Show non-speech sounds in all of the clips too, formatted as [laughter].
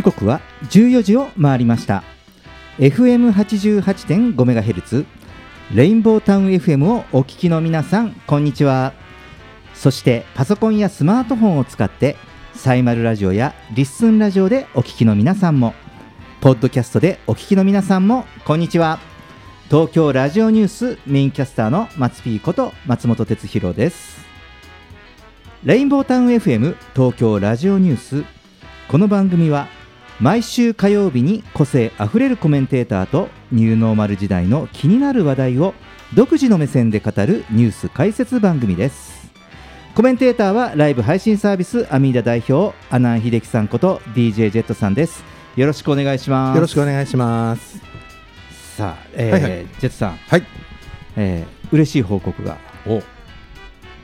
時刻は14時を回りました。FM88.5MHz レインボータウン FM をお聞きの皆さんこんにちは。そしてパソコンやスマートフォンを使ってサイマルラジオやリッスンラジオでお聞きの皆さんもポッドキャストでお聞きの皆さんもこんにちは。東京ラジオニュースメインキャスターの松ピーこと松本哲弘です。レインボータウン FM 東京ラジオニュース。この番組は毎週火曜日に個性あふれるコメンテーターとニューノーマル時代の気になる話題を独自の目線で語るニュース解説番組です。コメンテーターはライブ配信サービスアミーダ代表阿南秀樹さんこと DJ ジェットさんです。よろしくお願いします。よろしくお願いします。さあ、えーはいはい。ジェットさん、はい。えー嬉しい報告が。お、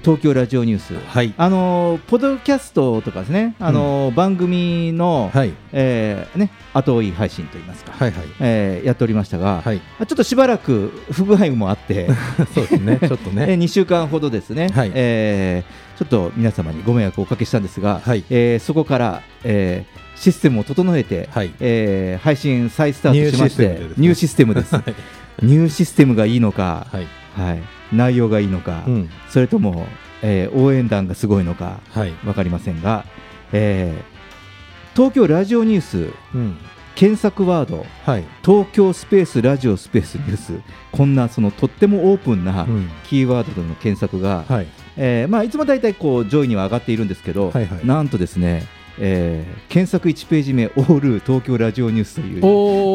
東京ラジオニュースはい。あのーポッドキャストとかですね、あのー番組の、はい。えーね、後追い配信といいますか、はいはい。えーやっておりましたが、はい。ちょっとしばらく不具合もあって、[laughs] そうですね。ちょっとえね。[laughs] 2週間ほどですね、はいえーちょっと皆様にご迷惑をおかけしたんですが、はいえーそこから、えーシステムを整えて、はい。えー配信再スタートしましてニューシステムでですねニューシステムです。[laughs] ニューシステムがいいのか、はい。はい、内容がいいのか、うん。それとも、えー応援団がすごいのかはい。分かりませんが、えー東京ラジオニュースうん。検索ワードはい。東京スペースラジオスペースニュースこんなそのとってもオープンなうん。キーワードでの検索が、はい。えーまあ、いつも大体こう上位には上がっているんですけど、はいはいなんとですね、えー検索1ページ目オール東京ラジオニュースという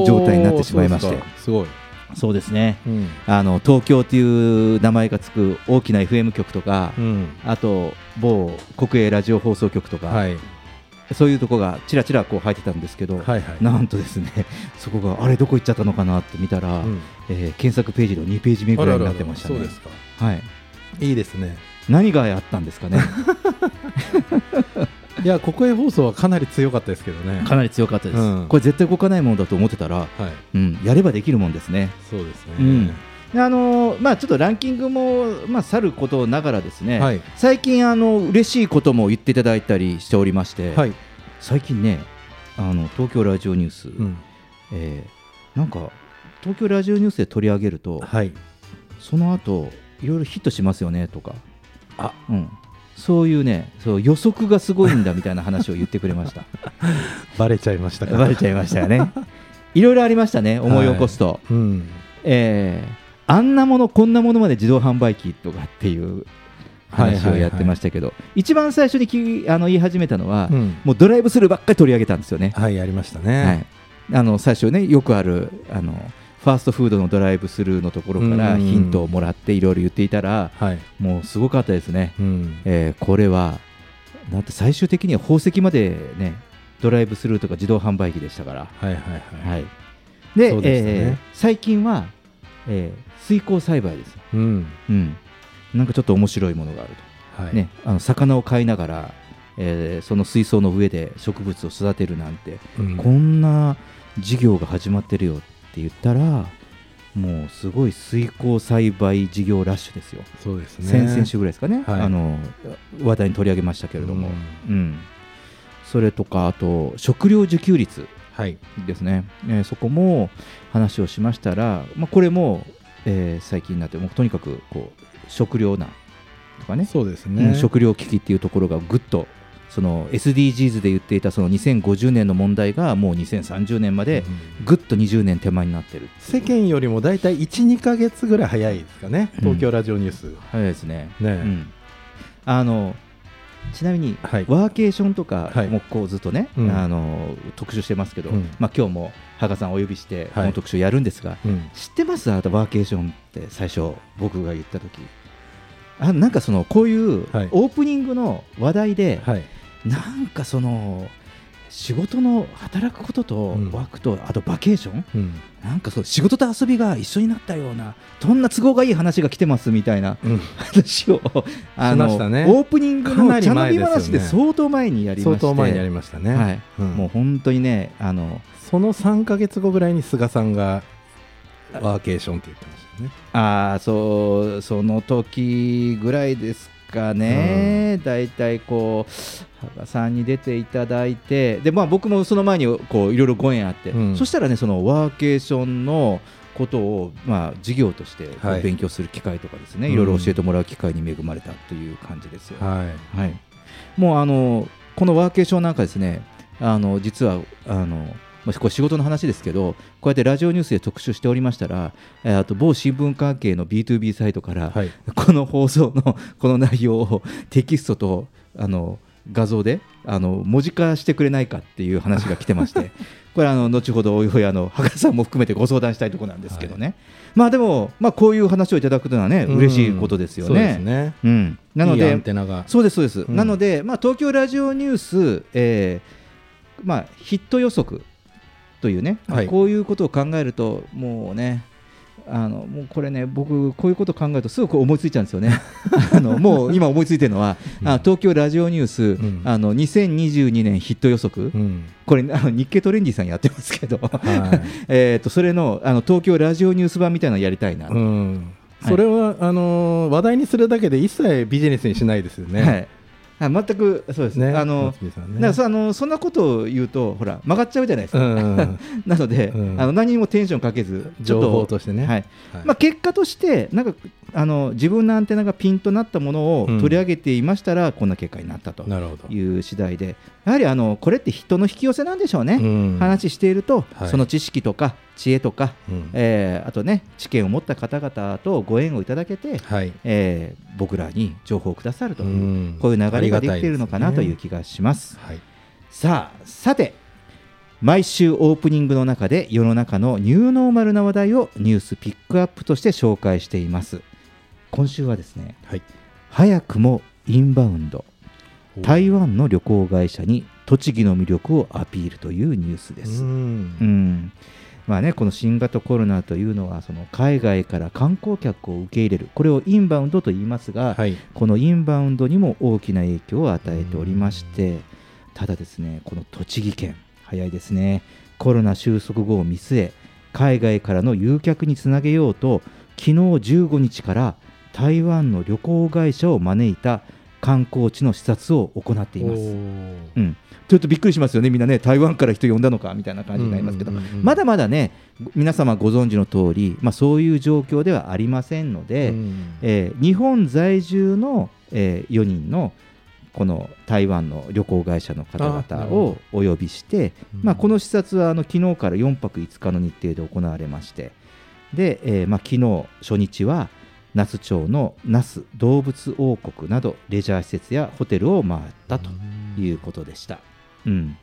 状態になってしまいましてすごい。そうですねうん。あの東京という名前がつく大きな FM 局とか、うん。あと某国営ラジオ放送局とか、はい。そういうとこがちらちらこう入ってたんですけど、はいはい。なんとですね [laughs] そこがあれどこ行っちゃったのかなって見たら、うん。えー検索ページの2ページ目ぐらいになってましたね。はい、いいですね。何があったんですかね [laughs] いや、国営放送はかなり強かったですけどね。かなり強かったです、うんこれ絶対動かないものだと思ってたら、はい。うん、やればできるもんですねそうですね。うんであのーまあ、ちょっとランキングも、まあ、さることながらですね、はい。最近あの嬉しいことも言っていただいたりしておりまして、はい。最近ねあの東京ラジオニュース、うん。えーなんか東京ラジオニュースで取り上げるとはい。その後いろいろヒットしますよねとかあ、うん、そういうねそう予測がすごいんだみたいな話を言ってくれました [laughs] バレちゃいましたか。バレちゃいましたよねいろいろありましたね思い起こすと、うん。えーあんなものこんなものまで自動販売機とかっていう話をやってましたけど、一番最初にきあの言い始めたのは、うん。もうドライブスルーばっかり取り上げたんですよね、はい、やりましたはね。い、あの最初ねよくあるあのファーストフードのドライブスルーのところからうんヒントをもらっていろいろ言っていたらはい。もうすごかったですね、うん。えーこれはだって最終的には宝石までねドライブスルーとか自動販売機でしたから、はいはいはい。はい、で最近は、えー水耕栽培です、うん。うん、なんかちょっと面白いものがあると、はい。ね、あの魚を飼いながら、えーその水槽の上で植物を育てるなんてうんこんな事業が始まってるよって言ったらもうすごい水耕栽培事業ラッシュですよ、そうですね。先々週ぐらいですかね、はい。あの話題に取り上げましたけれども、うん。それとかあと食料自給率はい。ですね、えーそこも話をしましたら、まあ、これも、えー最近になってもうとにかくこう食料難とかね。そうですうんね。食料危機っていうところがぐっとその SDGs で言っていたその2050年の問題がもう2030年までうんぐっと20年手前になってる。世間よりも大体1、2か月ぐらい早いですかね。東京ラジオニュース。早いですね。ねうん。あのちなみに、はい。ワーケーションとかはい。もこうずっとね、うん。あの特集してますけど、うん。まあ、今日も羽賀さんをお呼びしてこはい。の特集をやるんですが、うん。知ってます？あなたワーケーションって最初僕が言った時。あなんかそのこういうはい。オープニングの話題で、はいなんかその仕事の働くこととうん。ワークと、あとバケーション？うん。なんかそう仕事と遊びが一緒になったようなそんな都合がいい話が来てますみたいなうん。話をあしましたね。オープニングの茶飲み話で相当前にやりまして。相当前にやりましたね、はい。うん。もう本当にねあのその3か月後ぐらいに菅さんがワーケーションって言ってましたね。あーそうその時ぐらいですかね、だいたいこう羽賀さんに出ていただいてで、まあ、僕もその前にこういろいろご縁あって、うん。そしたらねそのワーケーションのことを、まあ、授業として勉強する機会とかですね、うんいろいろ教えてもらう機会に恵まれたという感じですよ。はい。はい、もうあのこのワーケーションなんかですねあの実はあのまあこれ仕事の話ですけどこうやってラジオニュースで特集しておりましたらえーあと某新聞関係の B2B サイトから、はい。この放送のこの内容をテキストとあの画像であの文字化してくれないかっていう話が来てまして [laughs] これあの後ほどおいおいあの羽賀さんも含めてご相談したいところなんですけどね、まあでも、まあ、こういう話をいただくのはね嬉しいことですよね。うん、なのでいいアンテナが。そうですそうです、うん。なので、まあ、東京ラジオニュース、えーまあ、ヒット予測というね、まあはい。こういうことを考えるともうねあのもうこれね僕こういうことを考えるとすぐこう思いついちゃうんですよね。[laughs] あのもう今思いついてるのは、あ東京ラジオニュース、ん。あの2022年ヒット予測、うん。これあの日経トレンディさんやってますけど、はい。[laughs] えーとそれのあの東京ラジオニュース版みたいなのやりたいな、うん。それは、あのー話題にするだけで一切ビジネスにしないですよね。はいはい、全くそうです。ね。ねあのね。だからそあのそんなことを言うとほら曲がっちゃうじゃないですか。うん [laughs] なので、うん。あの何にもテンションかけずちょっ情報としてね。はい。はい。まあ、結果としてなんかあの自分のアンテナがピンとなったものをうん。取り上げていましたら、こんな結果になったと。いう次第で。やはりあのこれって人の引き寄せなんでしょうね。うん。話していると、はい。その知識とか知恵とか、うんえーあとね知見を持った方々とご縁をいただけて、はい。えー僕らに情報をくださるという、うんこういう流れができているのかなという気がします。はい。さあさて毎週オープニングの中で世の中のニューノーマルな話題をニュースピックアップとして紹介しています今週はですねはい。早くもインバウンド台湾の旅行会社に栃木の魅力をアピールというニュースです、ううんんまあね、この新型コロナというのはその海外から観光客を受け入れるこれをインバウンドと言いますが、はい。このインバウンドにも大きな影響を与えておりまして、ただですね、この栃木県、早いですね、コロナ収束後を見据え、海外からの誘客につなげようと、昨日15日から台湾の旅行会社を招いた観光地の視察を行っています。うん、ちょっとびっくりしますよね、みんなね、台湾から人呼んだのかみたいな感じになりますけど、まだまだね、皆様ご存知の通り、まあ、そういう状況ではありませんので、うん。えー日本在住の、え4人のこの台湾の旅行会社の方々をお呼びして、うん。まあ、この視察はあの昨日から4泊5日の日程で行われまして。で、えーまあ、昨日初日は那須町の那須動物王国などレジャー施設やホテルを回ったということでした。うん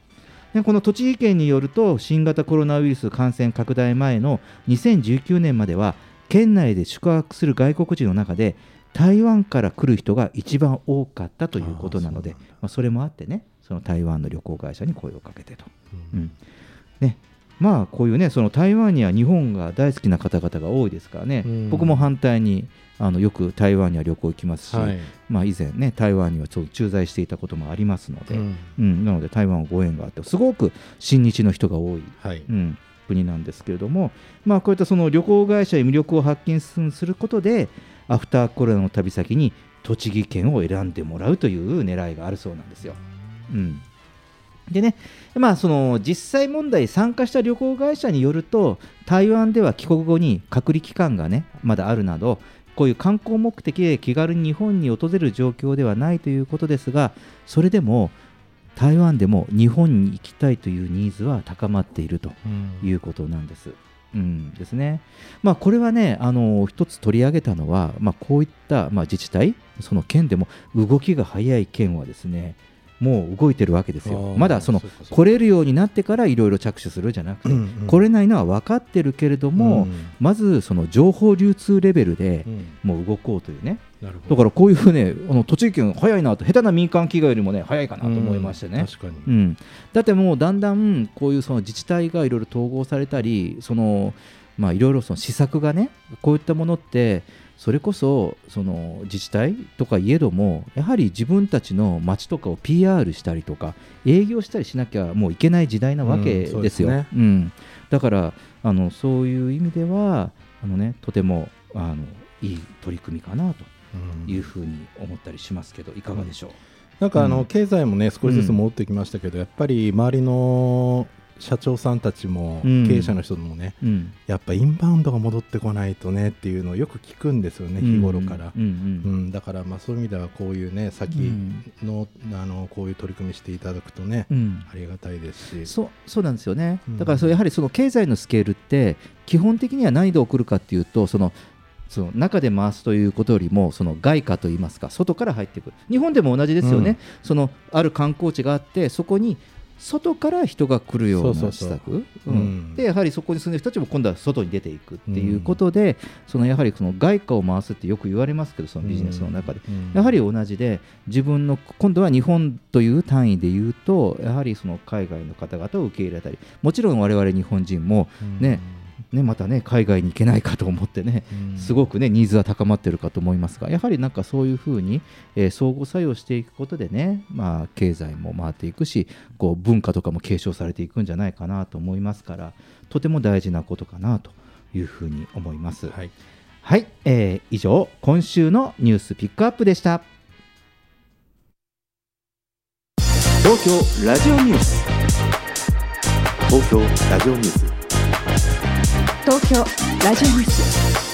でこの栃木県によると新型コロナウイルス感染拡大前の2019年までは県内で宿泊する外国人の中で台湾から来る人が一番多かったということなのでそまあ、それもあってねその台湾の旅行会社に声をかけてと。うんねまあこういうねその台湾には日本が大好きな方々が多いですからね、うん僕も反対にあのよく台湾には旅行行きますし、はい。まあ、以前ね台湾にはちょっと駐在していたこともありますので、うんうん、なので台湾はご縁があってすごく親日の人が多い、はい。うん、国なんですけれども、まあ、こういったその旅行会社に魅力を発見することでアフターコロナの旅先に栃木県を選んでもらうという狙いがあるそうなんですよ。うんでね、まあ、その実際問題参加した旅行会社によると台湾では帰国後に隔離期間がねまだあるなどこういう観光目的で気軽に日本に訪れる状況ではないということですがそれでも台湾でも日本に行きたいというニーズは高まっているということなんです。うんですねまあ、これはね、あの一つ取り上げたのは、まあ、こういった、まあ、自治体、その県でも動きが早い県はですねもう動いてるわけですあよ。ーまだその来れるようになってからいろいろ着手するじゃなくて、うんうん。来れないのは分かってるけれども、うん。まずその情報流通レベルでうん。もう動こうというね、なるほど。だからこういうふうねあの栃木県早いなと下手な民間企業よりもね早いかなと思いましてね。うん確かに、うん、だってもうだんだんこういうその自治体がいろいろ統合されたりそのまあいろいろその施策がねこういったものってそれこそその自治体とかいえどもやはり自分たちの町とかを PR したりとか営業したりしなきゃもういけない時代なわけでよ。ですすねうん。だからあのそういう意味ではあの、ね、とてもあのいい取り組みかなとうん。いうふうに思ったりしますけどいかがでしょう、なんかあの、うん。経済もね少しずつ戻ってきましたけど、やっぱり周りの社長さんたちも、うん。経営者の人もねうん。やっぱインバウンドが戻ってこないとねっていうのをよく聞くんですよね、日頃から。うんうん。うん、だからまあそういう意味ではこういうね先の,、あのこういう取り組みしていただくとね、うん。ありがたいですし。そうそうなんですよね、うん。だからそれやはりその経済のスケールって基本的には何で送るかっていうとそのその中で回すということよりもその外貨といいますか外から入ってくる。日本でも同じですよね、うん。そのある観光地があってそこに外から人が来るような施策うう。ん。ん。でやはりそこに住んでる人たちも今度は外に出ていくっていうことで、そのやはりその外貨を回すってよく言われますけどそのビジネスの中で、うん。やはり同じで自分の今度は日本という単位で言うとやはりその海外の方々を受け入れたりもちろん我々日本人もねねまたね海外に行けないかと思ってねうん。すごくねニーズは高まってるかと思いますがやはりなんかそういうふうに、えー相互作用していくことでねまあ経済も回っていくしこう文化とかも継承されていくんじゃないかなと思いますからとても大事なことかなというふうに思います。はい。はい、えー以上今週のニュースピックアップでした。東京ラジオニュース。東京ラジオニュース東京ラジオニュース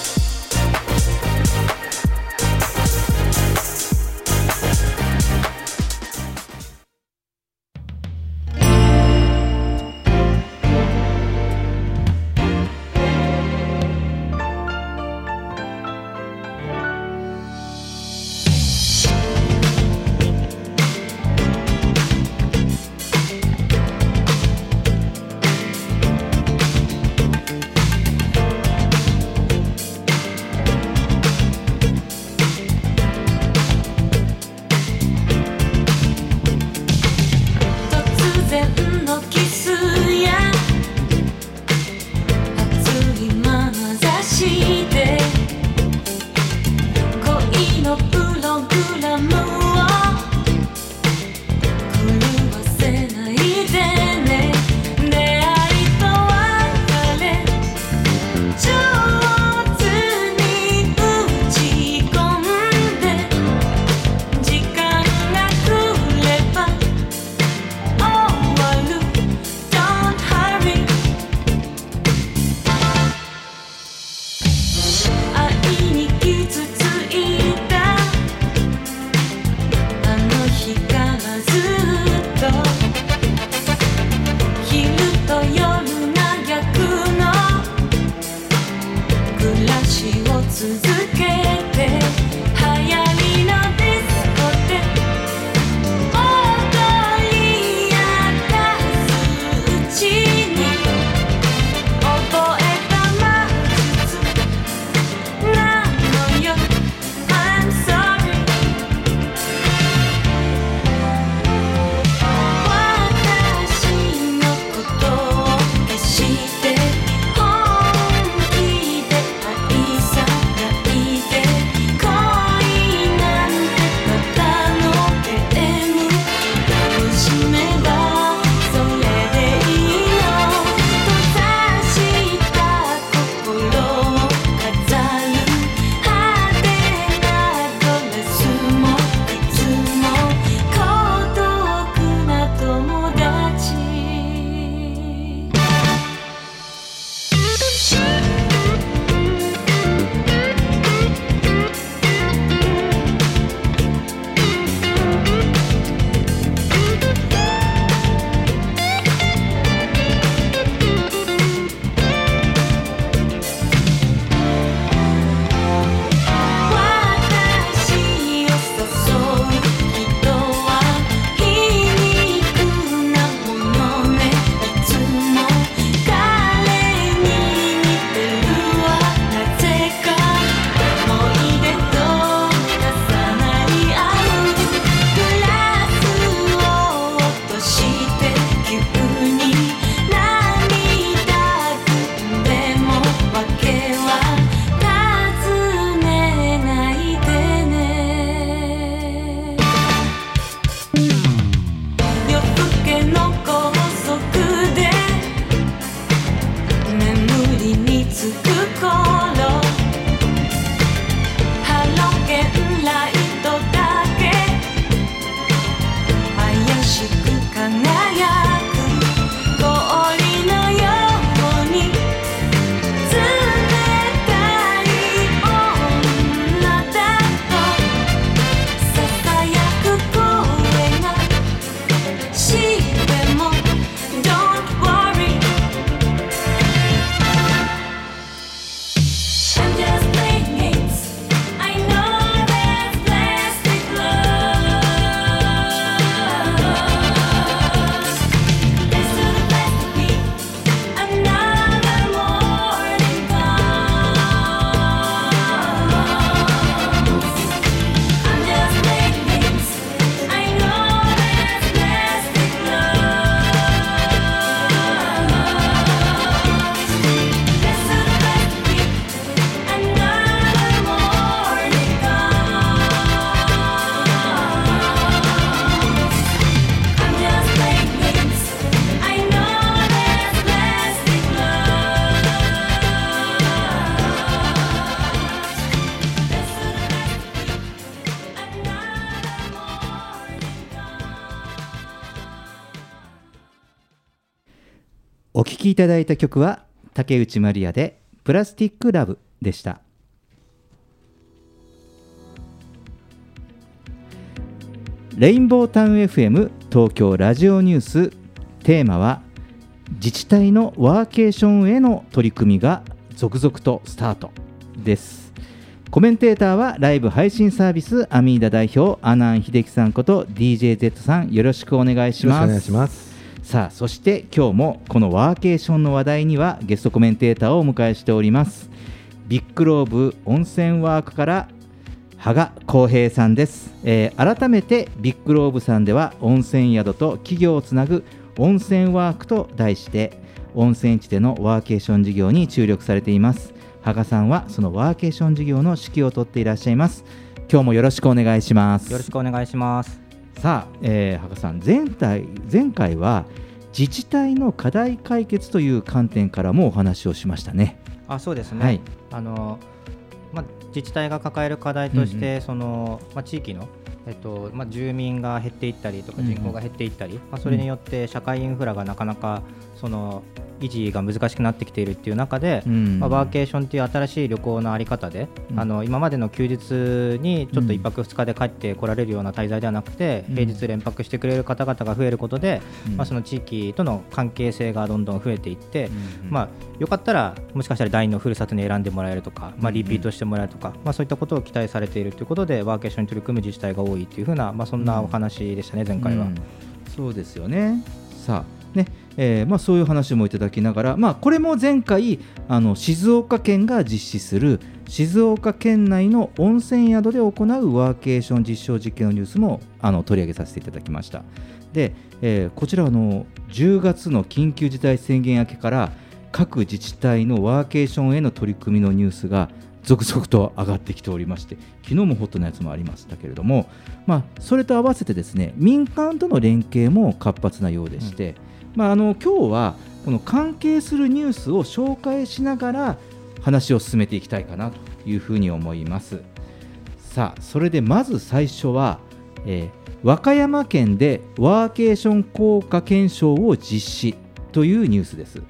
きいただいた曲は竹内まりやでプラスティックラブでした。レインボータウン FM 東京ラジオニュース。テーマは自治体のワーケーションへの取り組みが続々とスタートです。コメンテーターはライブ配信サービスアミーダ代表阿南秀樹さんこと DJZ さん。よろしくお願いします。さあそして今日もこのワーケーションの話題にはゲストコメンテーターをお迎えしております。ビッグローブ温泉ワークから羽賀光平さんです、えー改めてビッグローブさんでは温泉宿と企業をつなぐ温泉ワークと題して温泉地でのワーケーション事業に注力されています。羽賀さんはそのワーケーション事業の指揮を取っていらっしゃいます。今日もよろしくお願いします。よろしくお願いします。さあ、えー、羽賀さん前回前回は自治体の課題解決という観点からもお話をしましたね。あ、そうですね。はいあのまあ自治体が抱える課題として、そのまあ地域のえっとまあ住民が減っていったりとかうんうん人口が減っていったり、まあそれによって社会インフラがなかなかその維持が難しくなってきているっていう中で、うん。まあ、ワーケーションっていう新しい旅行のあり方で、うん。あの今までの休日にちょっと1泊2日で帰ってこられるような滞在ではなくて、うん。平日連泊してくれる方々が増えることで、うん。まあ、その地域との関係性がどんどん増えていって、うん。まあ、よかったらもしかしたら第二のふるさとに選んでもらえるとか、まあ、リピートしてもらえるとか、まあ、そういったことを期待されているということでワーケーションに取り組む自治体が多いというふうな、まあ、そんなお話でしたね、前回は。うん。そうですよね。さあね、えーまあそういう話もいただきながら、まあこれも前回あの静岡県が実施する静岡県内の温泉宿で行うワーケーション実証実験のニュースもあの取り上げさせていただきました。で、えーこちらの10月の緊急事態宣言明けから各自治体のワーケーションへの取り組みのニュースが続々と上がってきておりまして昨日もホットなやつもありましたけれども、まあ、それと合わせてですね民間との連携も活発なようでして、まあ、あの今日はこの関係するニュースを紹介しながら話を進めていきたいかなというふうに思います。さあそれでまず最初は、えー和歌山県でワーケーション効果検証を実施というニュースです、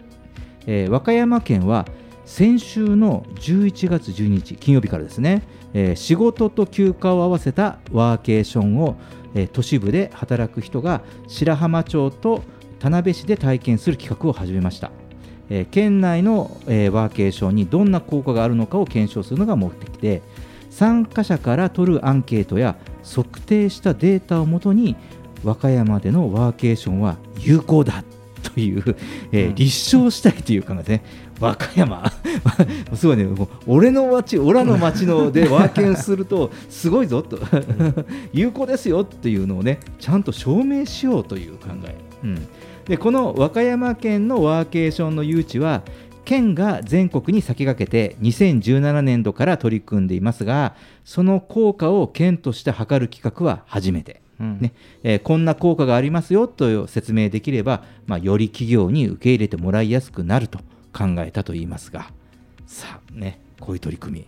えー和歌山県は先週の11月12日金曜日からですね、えー仕事と休暇を合わせたワーケーションを、えー都市部で働く人が白浜町と田辺市で体験する企画を始めました。えー県内の、えーワーケーションにどんな効果があるのかを検証するのが目的で参加者から取るアンケートや測定したデータをもとに和歌山でのワーケーションは有効だという、えー立証したいというかですね和歌山。[laughs] すごいね。もう俺の町オラの町のでワーケーするとすごいぞと。[laughs] 有効ですよっていうのをねちゃんと証明しようという考え、うん、でこの和歌山県のワーケーションの誘致は県が全国に先駆けて2017年度から取り組んでいますがその効果を県として測る企画は初めて、うん。ね。えーこんな効果がありますよと説明できれば、まあ、より企業に受け入れてもらいやすくなると考えたといいますが。さあねこういう取り組み。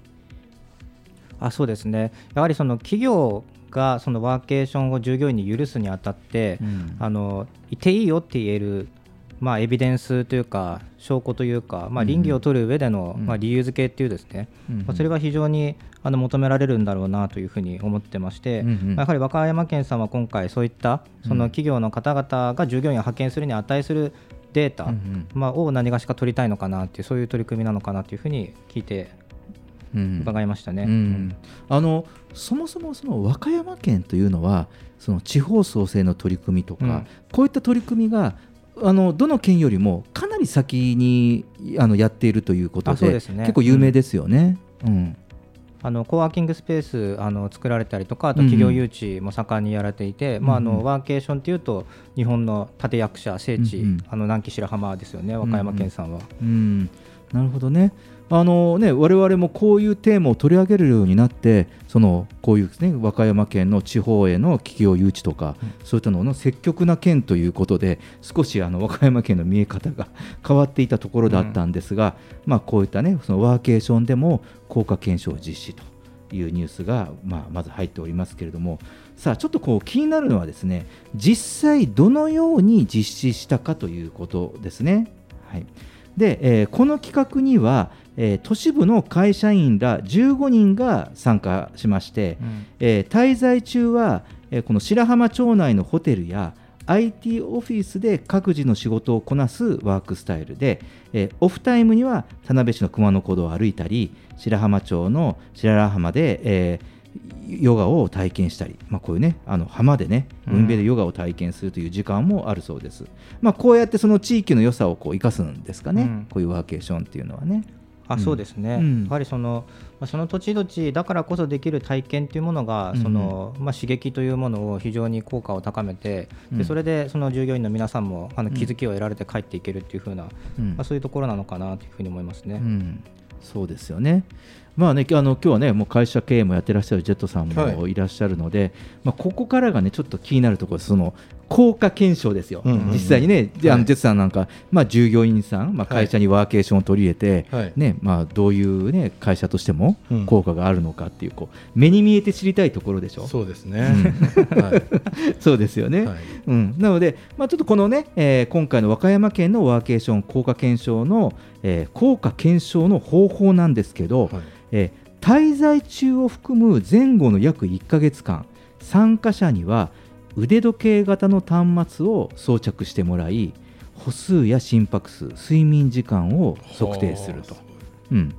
あそうですね。やはりその企業がそのワーケーションを従業員に許すにあたって、うん。あのいていいよって言える、まあ、エビデンスというか証拠というか、まあ、うん倫理を取る上での、うん。まあ、理由付けっていうですね、うんまあ、それは非常にあの求められるんだろうなというふうに思ってまして、やはり和歌山県さんは今回そういったその企業の方々が従業員を派遣するに値するデータ、まあ、を何がしか取りたいのかなっていうそういう取り組みなのかなというふうに聞いてうん伺いましたね。うん。あのそもそもその和歌山県というのはその地方創生の取り組みとか、うん。こういった取り組みがあのどの県よりもかなり先にあのやっているということでね。結構有名ですよね。うん。あのコワーキングスペースあの作られたりとかあと企業誘致も盛んにやられていて、まあ、あうんうん。のワーケーションというと日本の立役者聖地、うんうん。あの南紀白浜ですよね和歌山県さんは。うん、なるほどね。あのね我々もこういうテーマを取り上げるようになってそのこういうですね和歌山県の地方への企業誘致とか、そういったのの積極な県ということで少しあの和歌山県の見え方が [laughs] 変わっていたところだったんですが、まあこういったねそのワーケーションでも効果検証を実施というニュースが、まあ、まず入っておりますけれどもさあちょっとこう気になるのはですね実際どのように実施したかということですね。はいはい、で、えーこの企画には、えー都市部の会社員ら15人が参加しまして、えー滞在中は、えーこの白浜町内のホテルや IT オフィスで各自の仕事をこなすワークスタイルで、えーオフタイムには田辺市の熊野古道を歩いたり白浜町の白良浜で、えーヨガを体験したり、まあ、こういうねあの浜でね海辺でヨガを体験するという時間もあるそうです、まあ、こうやってその地域の良さをこう生かすんですかね、うん。こういうワーケーションっていうのはね。あそうですね、うん。やはりそのまあその土地土地だからこそできる体験というものが、うん。そのまあ、刺激というものを非常に効果を高めて、うん。でそれでその従業員の皆さんもあのうん。気づきを得られて帰っていけるっていう風な、うん。まあ、そういうところなのかなというふうに思いますね。うん、そうですよね。まあね、あの今日はね、もう会社経営もやってらっしゃるジェットさんもいらっしゃるので、まあここからがね、ちょっと気になるところです、その効果検証ですよ、うんうんうん。実際にね、であはい。のジェットさんなんか、まあ、従業員さん、まあ、会社にワーケーションを取り入れて、はい。ねまあ、どういう、ね、会社としてもうん。効果があるのかっていう、こう目に見えて知りたいところでしょ？そうですね。[laughs] はい。[laughs] そうですよね。はい。うん、なので、まあ、ちょっとこのね、えー今回の和歌山県のワーケーション効果検証の、えー効果検証の方法なんですけど、はい。えー滞在中を含む前後の約1ヶ月間参加者には腕時計型の端末を装着してもらい歩数や心拍数睡眠時間を測定すると。は。うん、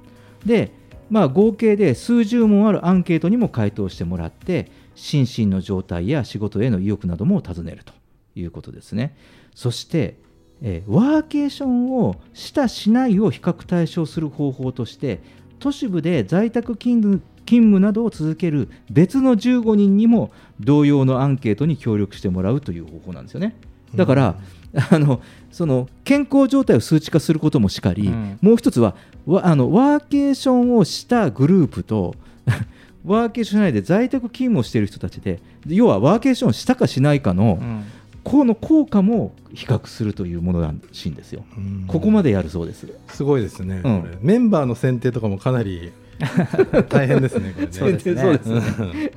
で、まあ、合計で数十問あるアンケートにも回答してもらって心身の状態や仕事への意欲なども尋ねるということですね。そして、えーワーケーションをしたしないを比較対象する方法として都市部で在宅勤務勤務などを続ける別の15人にも同様のアンケートに協力してもらうという方法なんですよね。だから、あのその健康状態を数値化することもしかり、うん。もう一つはわあのワーケーションをしたグループと [laughs] ワーケーション内で在宅勤務をしている人たちで要はワーケーションしたかしないかの、うん。この効果も比較するというものらしいんですよ。うん。ここまでやるそうです。すごいですね、うん。メンバーの選定とかもかなり [laughs] 大変ですね、これね。そうですね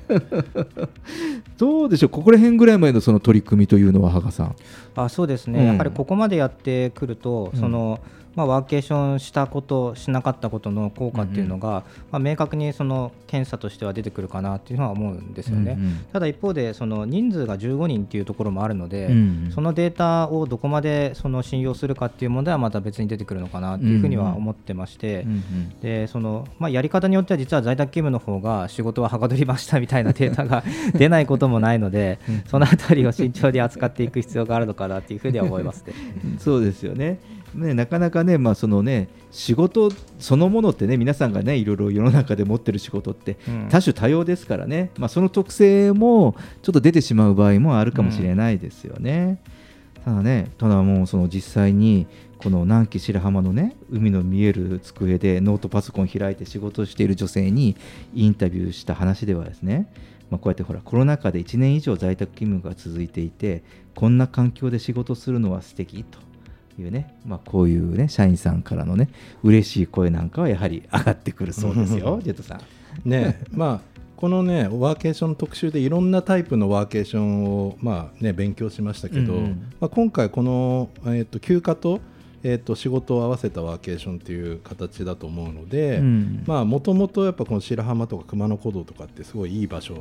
どうでしょう、ここら辺ぐらいまでのその取り組みというのは、羽賀さん。あそうですね、うんやはりここまでやってくると、うんそのまあ、ワーケーションしたこと、しなかったことの効果っていうのが、まあ、明確にその検査としては出てくるかなっていうのは思うんですよね。うんうんただ一方で、その人数が15人っていうところもあるので、うんそのデータをどこまでその信用するかっていう問題はまた別に出てくるのかなっていうふうには思ってまして。うんうんでそのまあ、やり方によっては実は在宅勤務の方が仕事ははかどりましたみたいなデータが出ないこともないので、[laughs] そのあたりを慎重に扱っていく必要があるのかなっていうふうには思いますね。[laughs] そうですよね。ね、なかなかね、まあそのね、仕事そのものってね、皆さんがね、いろいろ世の中で持ってる仕事ってうん。多種多様ですからね、まあ、その特性もちょっと出てしまう場合もあるかもしれないですよね。ただね、ただもうその実際にこの南紀白浜のね海の見える机でノートパソコン開いて仕事をしている女性にインタビューした話ではですね、まあ、こうやってほらコロナ禍で1年以上在宅勤務が続いていてこんな環境で仕事するのは素敵というね、まあ、こういうね社員さんからのね嬉しい声なんかはやはり上がってくるそうですよジェットさん。ねまあこのねワーケーション特集でいろんなタイプのワーケーションをまあね勉強しましたけど、うんうん。まあ、今回この、えー、と休暇と,、えー、と仕事を合わせたワーケーションっていう形だと思うので、もともとやっぱこの白浜とか熊野古道とかってすごいいい場所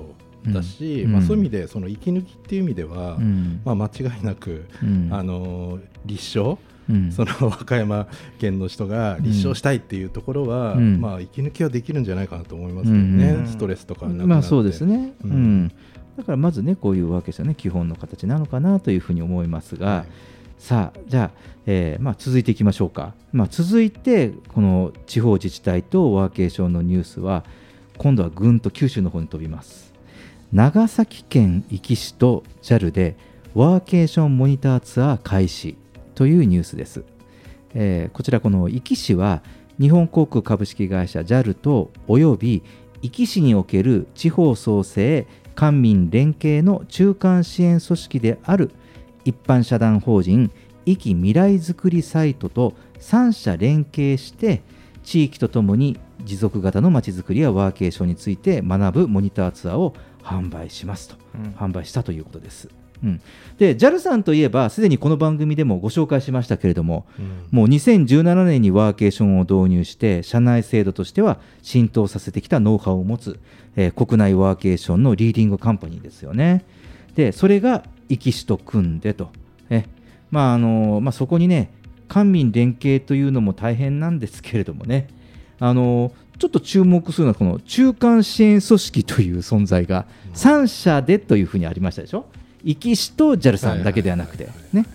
だし、うん。まあ、そういう意味でその息抜きっていう意味では、うん。まあ、間違いなく、うん。あのー立証うん。その和歌山県の人が立証したいっていうところは、うん。まあ、息抜きはできるんじゃないかなと思いますけどね、うん。ストレスとかなくなって。まあそうですね、ううんん。だからまずねこういうわけですよね。基本の形なのかなというふうに思いますが、はい。さあじゃあ、えーまあ、続いていきましょうか、まあ、続いてこの地方自治体とワーケーションのニュースは今度はぐんと九州の方に飛びます。長崎県壱岐市と JAL でワーケーションモニターツアー開始というニュースです、えーこちらこの壱岐市は日本航空株式会社 JAL とおよび壱岐市における地方創生官民連携の中間支援組織である一般社団法人壱岐未来づくりサイトと3社連携して地域とともに持続型のまちづくりやワーケーションについて学ぶモニターツアーを販売しますと、うん。販売したということです。うん、で JAL さんといえばすでにこの番組でもご紹介しましたけれども、うん。もう2017年にワーケーションを導入して社内制度としては浸透させてきたノウハウを持つ、えー国内ワーケーションのリーディングカンパニーですよね。でそれが壱岐市と組んでと、えまああのまあ、そこにね官民連携というのも大変なんですけれどもね。あのちょっと注目するのはこの中間支援組織という存在が3社でというふうにありましたでしょ壱岐市と JAL さんだけではなくてね。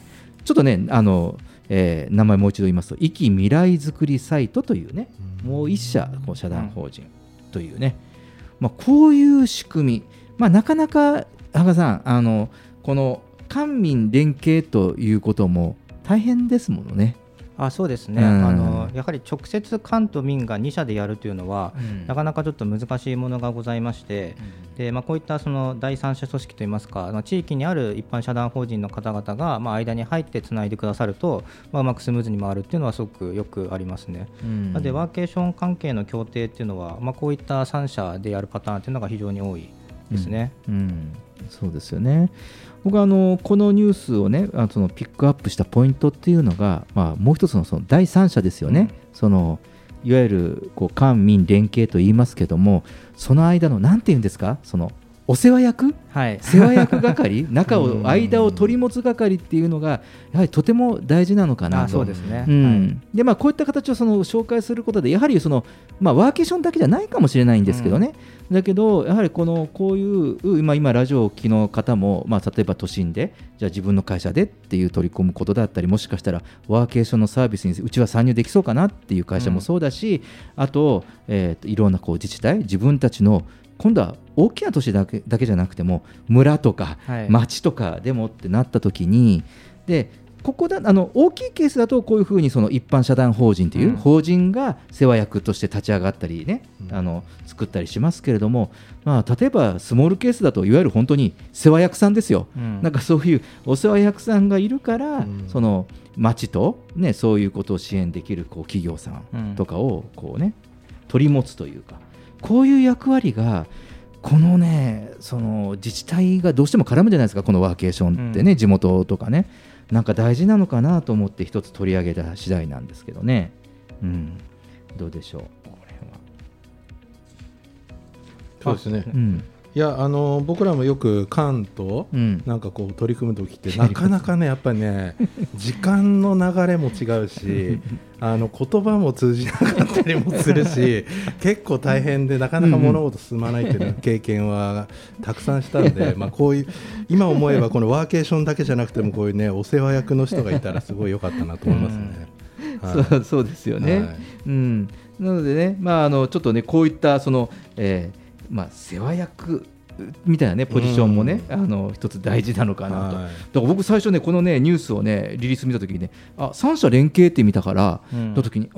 ちょっとねあの、えー名前もう一度言いますと壱岐未来づくりサイトというねもう一社こう社団法人というね、まあ、こういう仕組み、まあ、なかなか羽賀さんあのこの官民連携ということも大変ですものね。あそうですね、うん。あのやはり直接官と民が2社でやるというのは、なかなかちょっと難しいものがございまして、でまあ、こういったその第三者組織といいますか、地域にある一般社団法人の方々が、まあ、間に入ってつないでくださると、まあ、うまくスムーズに回るっていうのはすごくよくありますね。うん。なので、ワーケーション関係の協定っていうのは、まあ、こういった3社でやるパターンっていうのが非常に多いですね。うん、そうですよね。僕はあのこのニュースをねあのそのピックアップしたポイントっていうのが、まあ、もう一つのその第三者ですよね、そのいわゆるこう官民連携と言いますけどもその間のなんて言うんですか？そのお世話役？はい、世話役係？[laughs] 中をうん。間を取り持つ係っていうのがやはりとても大事なのかなあとそうですね。うん。でまあ、こういった形をその紹介することでやはりその、まあ、ワーケーションだけじゃないかもしれないんですけどね、だけどやはりこのこういう今今ラジオをお聞きの方も、まあ、例えば都心でじゃあ自分の会社でっていう取り込むことだったりもしかしたらワーケーションのサービスにうちは参入できそうかなっていう会社もそうだし、あと,、えーといろんなこう自治体自分たちの今度は大きな都市だけだけじゃなくても村とかはい。町とかでもってなった時にでここだあの大きいケースだとこういうふうにその一般社団法人といううん。法人が世話役として立ち上がったりね、あの作ったりしますけれども、まあ、例えばスモールケースだといわゆる本当に世話役さんですよ、うん。なんかそういうお世話役さんがいるから、うん。その町と、ね、そういうことを支援できるこう企業さん。とかをこう、ね、取り持つというかこういう役割がこのねその自治体がどうしても絡むじゃないですかこのワーケーションってね、う地元とかね。なんか大事なのかなと思って一つ取り上げた次第なんですけどね、うん、どうでしょうこれは、そうですね。うんいやあの僕らもよく関とうん。なんかこう取り組む時ってなかなかねやっぱりね [laughs] 時間の流れも違うし [laughs] あの言葉も通じなかったりもするし [laughs] 結構大変でなかなか物事進まないっていうの経験はたくさんしたんで、まあこういう今思えばこのワーケーションだけじゃなくてもこういうねお世話役の人がいたらすごい良かったなと思いますね。はい。そうそうですよね、はい。うん、なのでね、まあ、あのちょっとねこういったその、えーまあ、世話役みたいなねポジションもね、あの一つ大事なのかなと、はい。だから僕最初ねこのねニュースをねリリース見た時にねあ三者連携って見たから、うん。の時にん？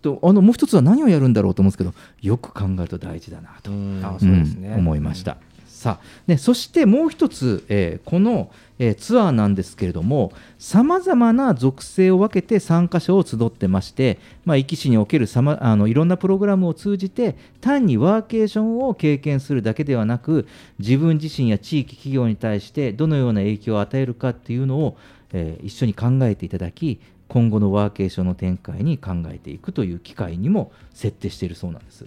とあのもう一つは何をやるんだろうと思うんですけどよく考えると大事だなと、うん。あそうですね。ん。思いました。さあね、そしてもう一つ、えーこの、えーツアーなんですけれどもさまざまな属性を分けて参加者を集ってまして、まあ、壱岐市におけるさ、ま、あのいろんなプログラムを通じて単にワーケーションを経験するだけではなく自分自身や地域企業に対してどのような影響を与えるかっていうのを、えー一緒に考えていただき今後のワーケーションの展開に考えていくという機会にも設定しているそうなんです。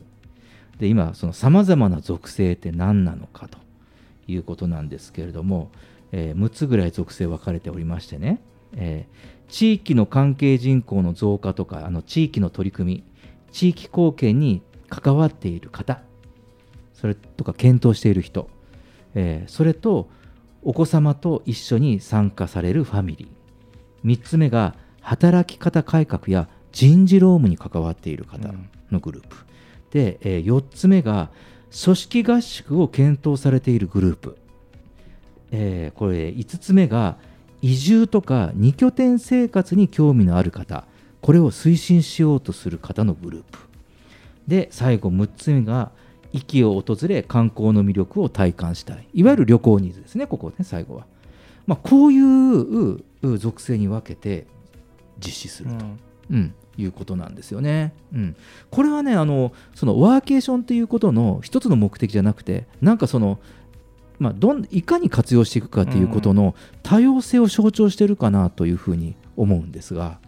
で今そのさまざまな属性って何なのかということなんですけれども、えー6つぐらい属性分かれておりましてね、えー地域の関係人口の増加とかあの地域の取り組み地域貢献に関わっている方それとか検討している人、えーそれとお子様と一緒に参加されるファミリー。3つ目が働き方改革や人事労務に関わっている方のグループ、で、え4つ目が組織合宿を検討されているグループ、えーこれ5つ目が移住とか2拠点生活に興味のある方。これを推進しようとする方のグループ。で最後6つ目が壱岐を訪れ観光の魅力を体感したい。いわゆる旅行ニーズですねここね最後は、まあ、こういうう属性に分けて実施すると、うん、いうことなんですよね。うん、これはねあのそのワーケーションっていうことの一つの目的じゃなくてなんかそのまあ、どんいかに活用していくかということの多様性を象徴しているかなというふうに思うんですが、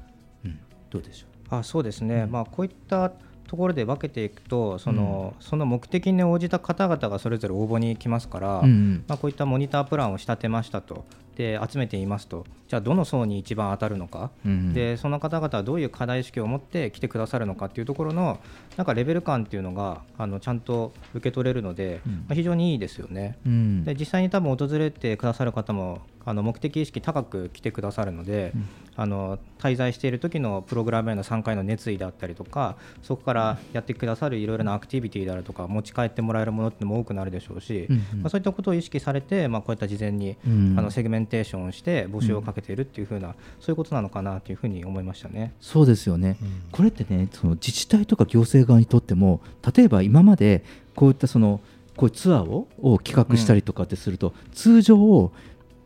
うん、どうでしょあそうですね、まあ、こういったところで分けていくとその,、その目的に応じた方々がそれぞれ応募に来ますから、うんうん。まあ、こういったモニタープランを仕立てましたとで集めていますと。じゃあどの層に一番当たるのか、うんうん。でその方々はどういう課題意識を持って来てくださるのかっていうところのなんかレベル感っていうのがあのちゃんと受け取れるので、うん。まあ、非常にいいですよね。うん。で実際に多分訪れてくださる方もあの目的意識高く来てくださるので、あの滞在している時のプログラムへの参加への熱意だったりとかそこからやってくださるいろいろなアクティビティであるとか持ち帰ってもらえるものってのも多くなるでしょうし、うんうん。まあ、そういったことを意識されて、まあ、こういった事前に、うん。あのセグメンテーションをして募集をかけているっていう風な、そういうことなのかなというふうに思いましたね。そうですよね、これってねその自治体とか行政側にとっても例えば今までこういったそのこうツアーをを企画したりとかってすると、通常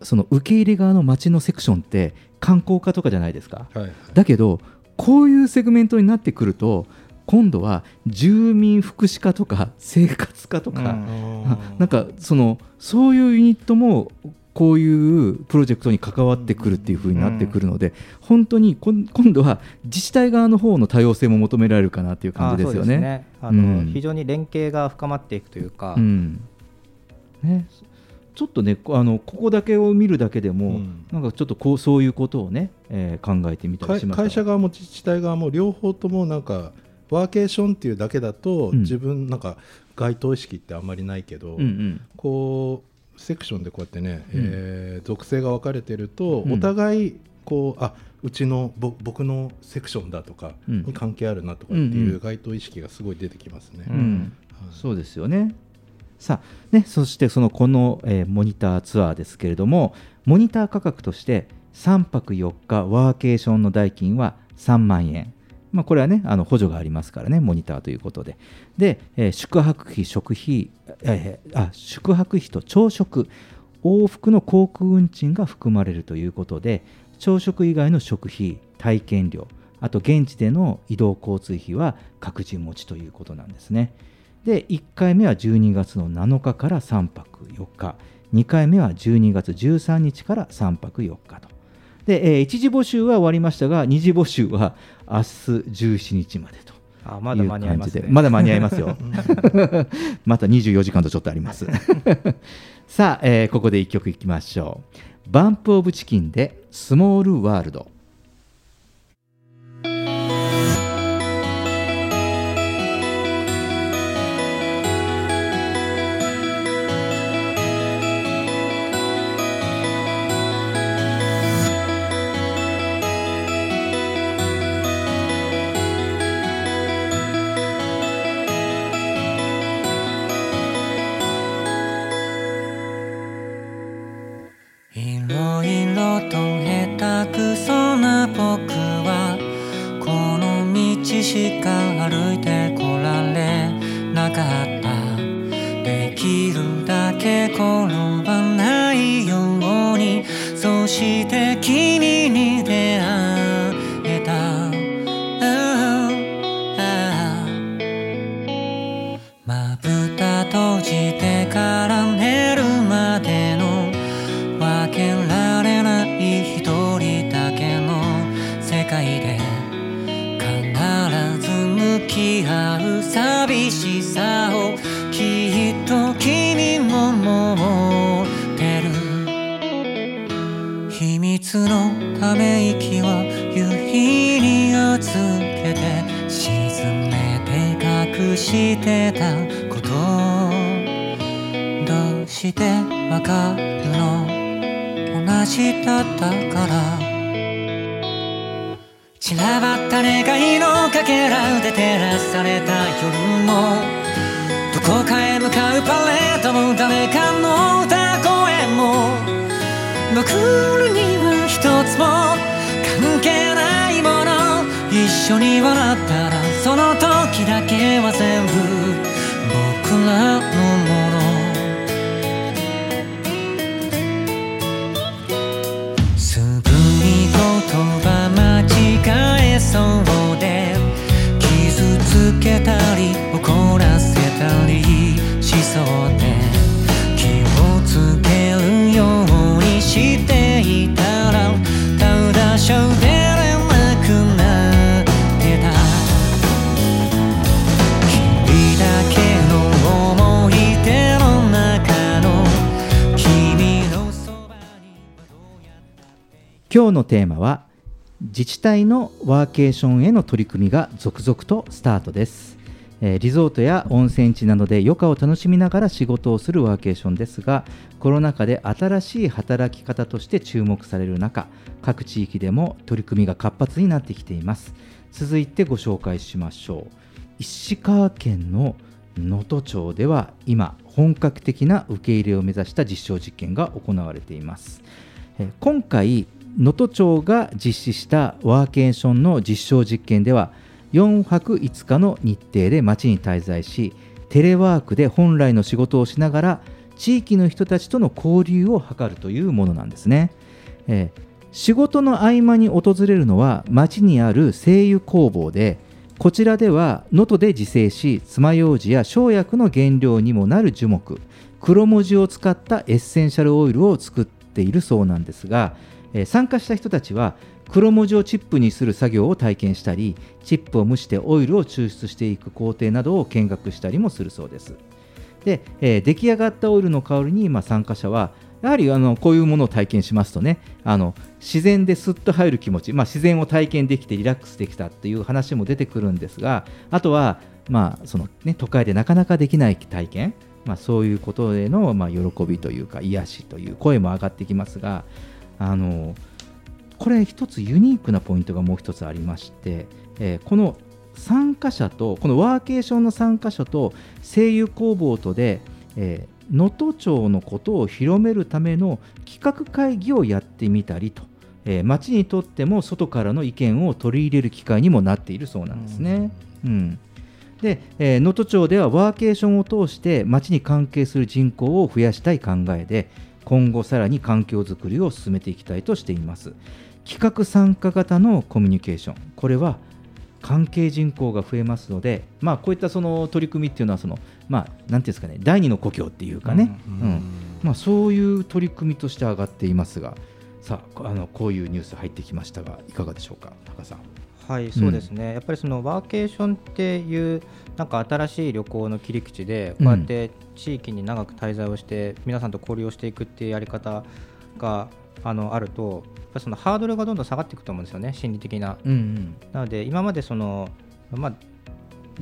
その受け入れ側の町のセクションって観光課とかじゃないですか。はい。はいだけどこういうセグメントになってくると今度は住民福祉課とか生活課とか、うん。なんかそのそういうユニットもこういうプロジェクトに関わってくるっていう風になってくるので、本当にこん今度は自治体側の方の多様性も求められるかなっていう感じですよね。あそうですね。あの、うん。非常に連携が深まっていくというか、うん。ね、ちょっとねこあのここだけを見るだけでも、うん。なんかちょっとこうそういうことをね、えー考えてみたり会しました会社側も自治体側も両方ともなんかワーケーションっていうだけだと、うん。自分なんか該当意識ってあんまりないけど、うんうん。こうセクションでこうやってね、うん。えー属性が分かれてると、うん。お互いこうあうちのぼ僕のセクションだとかうん。に関係あるなとかってうんいううん該当意識がすごい出てきますね。そうですよね。さあね、そしてそのこの、えーモニターツアーですけれどもモニター価格として3泊4日ワーケーションの代金は3万円、まあ、これはねあの補助がありますからねモニターということでで、えー宿泊費食費、えーあ宿泊費と朝食往復の航空運賃が含まれるということで朝食以外の食費体験料あと現地での移動交通費は各自持ちということなんですね。で1回目は12月の7日から3泊4日。2回目は12月13日から3泊4日と。で、えー一次募集は終わりましたが二次募集は明日17日までとあまだ間に合いますね。まだ間に合いますよ。[laughs] また24時間とちょっとあります。さあ、えーここで1曲いきましょう。バンプ・オブ・チキンで「スモール・ワールド」してたことどうしてわかるの?同じだったから。散らばった願いのかけらで照らされた夜も。どこかへ向かうパレードも誰かの歌声も。僕らには一つも関係ないもの。一緒に笑ったらその時だけは全部僕らのもの。すぐに言葉間違えそうで傷つけたり怒らせたりしそうで気をつけるようにしていたらただしゃうで今日のテーマは自治体のワーケーションへの取り組みが続々とスタートです、えーリゾートや温泉地などで余暇を楽しみながら仕事をするワーケーションですがコロナ禍で新しい働き方として注目される中各地域でも取り組みが活発になってきています。続いてご紹介しましょう。石川県の能登町では今本格的な受け入れを目指した実証実験が行われています。今回能登町が実施したワーケーションの実証実験では4泊5日の日程で町に滞在しテレワークで本来の仕事をしながら地域の人たちとの交流を図るというものなんですね、えー仕事の合間に訪れるのは町にある精油工房でこちらでは能登で自生し爪楊枝や生薬の原料にもなる樹木黒文字を使ったエッセンシャルオイルを作っているそうなんですが、えー参加した人たちは黒文字をチップにする作業を体験したりチップを蒸してオイルを抽出していく工程などを見学したりもするそうです。で、えー出来上がったオイルの香りに、まあ、参加者はやはりあのこういうものを体験しますとねあの自然ですっと入る気持ち、まあ、自然を体験できてリラックスできたっていう話も出てくるんですがあとは、まあそのね、都会でなかなかできない体験、まあ、そういうことへの、まあ、喜びというか癒しという声も上がってきますがあのこれ一つユニークなポイントがもう一つありまして、えーこの参加者とこのワーケーションの参加者と声優工房とでえー能登町のことを広めるための企画会議をやってみたりと、えー町にとっても外からの意見を取り入れる機会にもなっているそうなんですね。うんでえー能登、町ではワーケーションを通して町に関係する人口を増やしたい考えで今後さらに環境づくりを進めていきたいとしています。企画参加型のコミュニケーション。これは関係人口が増えますので、まあ、こういったその取り組みっていうのはその、まあ、なんていうんですかね第二の故郷っていうかね、うんまあ、そういう取り組みとして上がっていますがさああのこういうニュース入ってきましたがいかがでしょうか高さん。はい、そうですね、やっぱりそのワーケーションっていうなんか新しい旅行の切り口でこうやって地域に長く滞在をして皆さんと交流をしていくっていうやり方があのあるとやっぱりそのハードルがどんどん下がっていくと思うんですよね心理的な。うんうんなので今までその、まあ、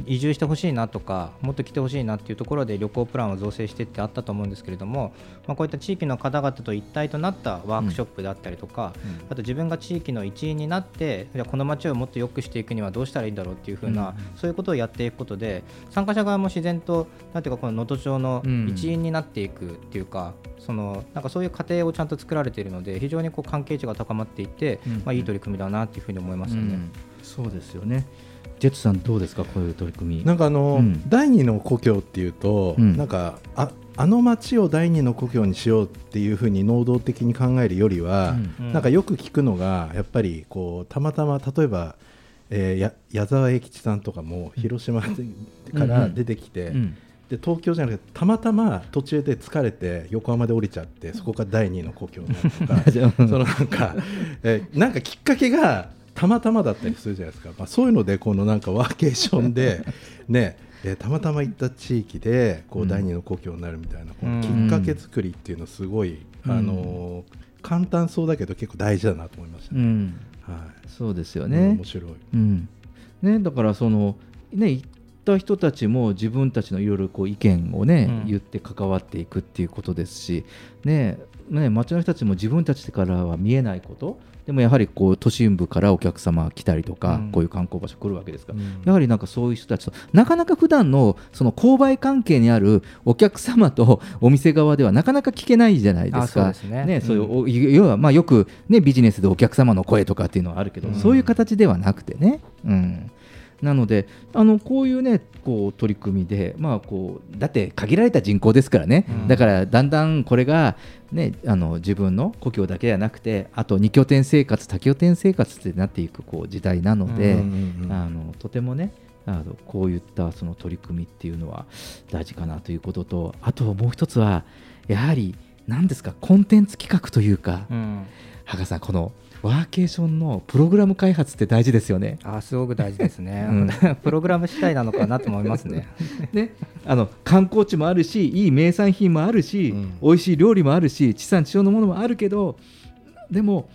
移住してほしいなとかもっと来てほしいなっていうところで旅行プランを造成してってあったと思うんですけれども、まあ、こういった地域の方々と一体となったワークショップであったりとか、あと自分が地域の一員になってじゃあこの街をもっと良くしていくにはどうしたらいいんだろうっていうふうな、そういうことをやっていくことで参加者側も自然となんていうかこの能登町の一員になっていくっていうか、そのなんかそういう過程をちゃんと作られているので非常にこう関係値が高まっていって、うんまあ、いい取り組みだなっていうふうに思いますよね。うんそうですよね。ジェットさんどうですか？こういう取り組み。なんかあの、うん。第二の故郷っていうと、うん。なんかああの町を第二の故郷にしようっていうふうに能動的に考えるよりは、うん。なんかよく聞くのがやっぱりこうたまたま例えば、えーや矢沢永吉さんとかも広島でから出てきて、うん。で東京じゃなくてたまたま途中で疲れて横浜で降りちゃってそこが第二の故郷になるとか [laughs] そのなんか、えーなんかきっかけがたまたまだったりするじゃないですか、まあ、そういうのでこのなんかワーケーションで [laughs] ねえーたまたま行った地域でこううん。第二の故郷になるみたいな、こうん。のきっかけ作りっていうのすごい、うん。あのー簡単そうだけど結構大事だなと思いましたね。うん、はい。そうですようんね面。白い。うん。ね、だからその、ね、行った人たちも自分たちのいろいろこう意見をね、うん。言って関わっていくっていうことですし、ねね、町の人たちも自分たちからは見えないことでもやはりこう都心部からお客様が来たりとか、うんこういう観光場所来るわけですから、うんやはりなんかそういう人たちとなかなか普段のその購買関係にあるお客様とお店側ではなかなか聞けないじゃないですか。あそうねそういうお要はまあよくねビジネスでお客様の声とかっていうのはあるけど、うんそういう形ではなくてね。うん。なのであのこういうねこう取り組みでまあこうだって限られた人口ですからね、うん。だからだんだんこれがねあの自分の故郷だけじゃなくてあと二拠点生活多拠点生活ってなっていくこう時代なので、あのとてもねあのこういったその取り組みっていうのは大事かなということとあともう一つはやはり何ですかコンテンツ企画というか、うん。羽賀さんこのワーケーションのプログラム開発って大事ですよね。あすごく大事ですね、[laughs] うん。[laughs] プログラム次第なのかなと思いますね。[laughs] ね、あの観光地もあるしいい名産品もあるし、うん。美味しい料理もあるし地産地消のものもあるけどでも